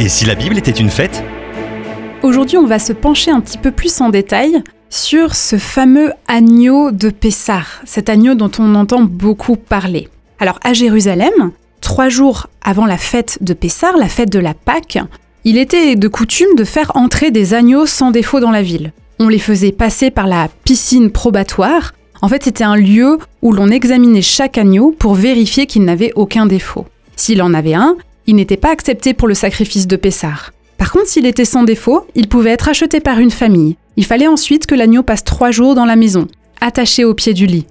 Et si la Bible était une fête Aujourd'hui, on va se pencher un petit peu plus en détail sur ce fameux agneau de Pessah, cet agneau dont on entend beaucoup parler. Alors à Jérusalem, trois jours avant la fête de Pessah, la fête de la Pâque, il était de coutume de faire entrer des agneaux sans défaut dans la ville. On les faisait passer par la piscine probatoire. En fait, c'était un lieu où l'on examinait chaque agneau pour vérifier qu'il n'avait aucun défaut. S'il en avait un, il n'était pas accepté pour le sacrifice de Pessah. Par contre, s'il était sans défaut, il pouvait être acheté par une famille. Il fallait ensuite que l'agneau passe trois jours dans la maison, attaché au pied du lit.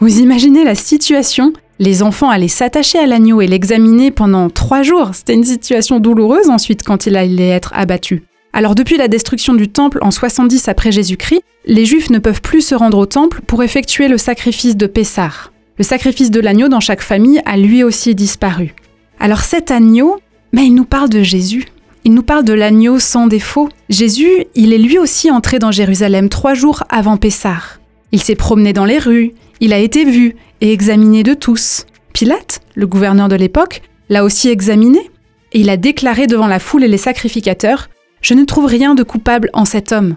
Vous imaginez la situation? Les enfants allaient s'attacher à l'agneau et l'examiner pendant trois jours. C'était une situation douloureuse ensuite quand il allait être abattu. Alors depuis la destruction du temple en 70 après Jésus-Christ, les Juifs ne peuvent plus se rendre au temple pour effectuer le sacrifice de Pessah. Le sacrifice de l'agneau dans chaque famille a lui aussi disparu. Alors cet agneau, mais il nous parle de Jésus. Il nous parle de l'agneau sans défaut. Jésus, il est lui aussi entré dans Jérusalem trois jours avant Pessah. Il s'est promené dans les rues, il a été vu et examiné de tous. Pilate, le gouverneur de l'époque, l'a aussi examiné et il a déclaré devant la foule et les sacrificateurs Je ne trouve rien de coupable en cet homme.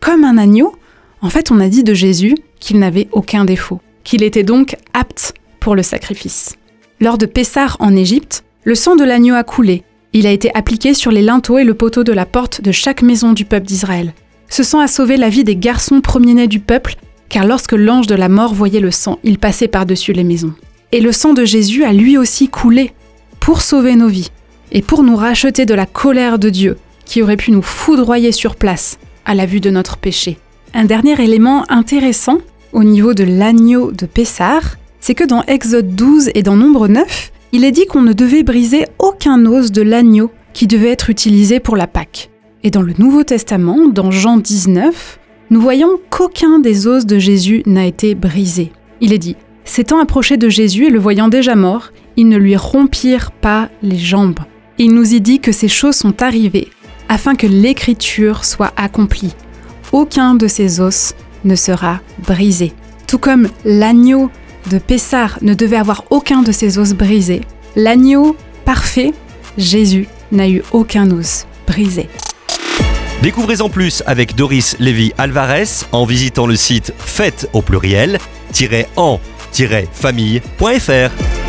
Comme un agneau, en fait, on a dit de Jésus qu'il n'avait aucun défaut, qu'il était donc apte pour le sacrifice. Lors de Pessah en Égypte, le sang de l'agneau a coulé il a été appliqué sur les linteaux et le poteau de la porte de chaque maison du peuple d'Israël. Ce sang a sauvé la vie des garçons premiers-nés du peuple, car lorsque l'ange de la mort voyait le sang, il passait par-dessus les maisons. Et le sang de Jésus a lui aussi coulé pour sauver nos vies et pour nous racheter de la colère de Dieu, qui aurait pu nous foudroyer sur place à la vue de notre péché. Un dernier élément intéressant au niveau de l'agneau de Pessar, c'est que dans Exode 12 et dans Nombre 9, il est dit qu'on ne devait briser aucun os de l'agneau qui devait être utilisé pour la Pâque. Et dans le Nouveau Testament, dans Jean 19, nous voyons qu'aucun des os de Jésus n'a été brisé. Il est dit S'étant approché de Jésus et le voyant déjà mort, ils ne lui rompirent pas les jambes. Il nous y dit que ces choses sont arrivées afin que l'écriture soit accomplie. Aucun de ces os ne sera brisé. Tout comme l'agneau de Pessar ne devait avoir aucun de ses os brisés. L'agneau parfait, Jésus, n'a eu aucun os brisé. Découvrez en plus avec Doris Lévy Alvarez en visitant le site fête au pluriel en-famille.fr.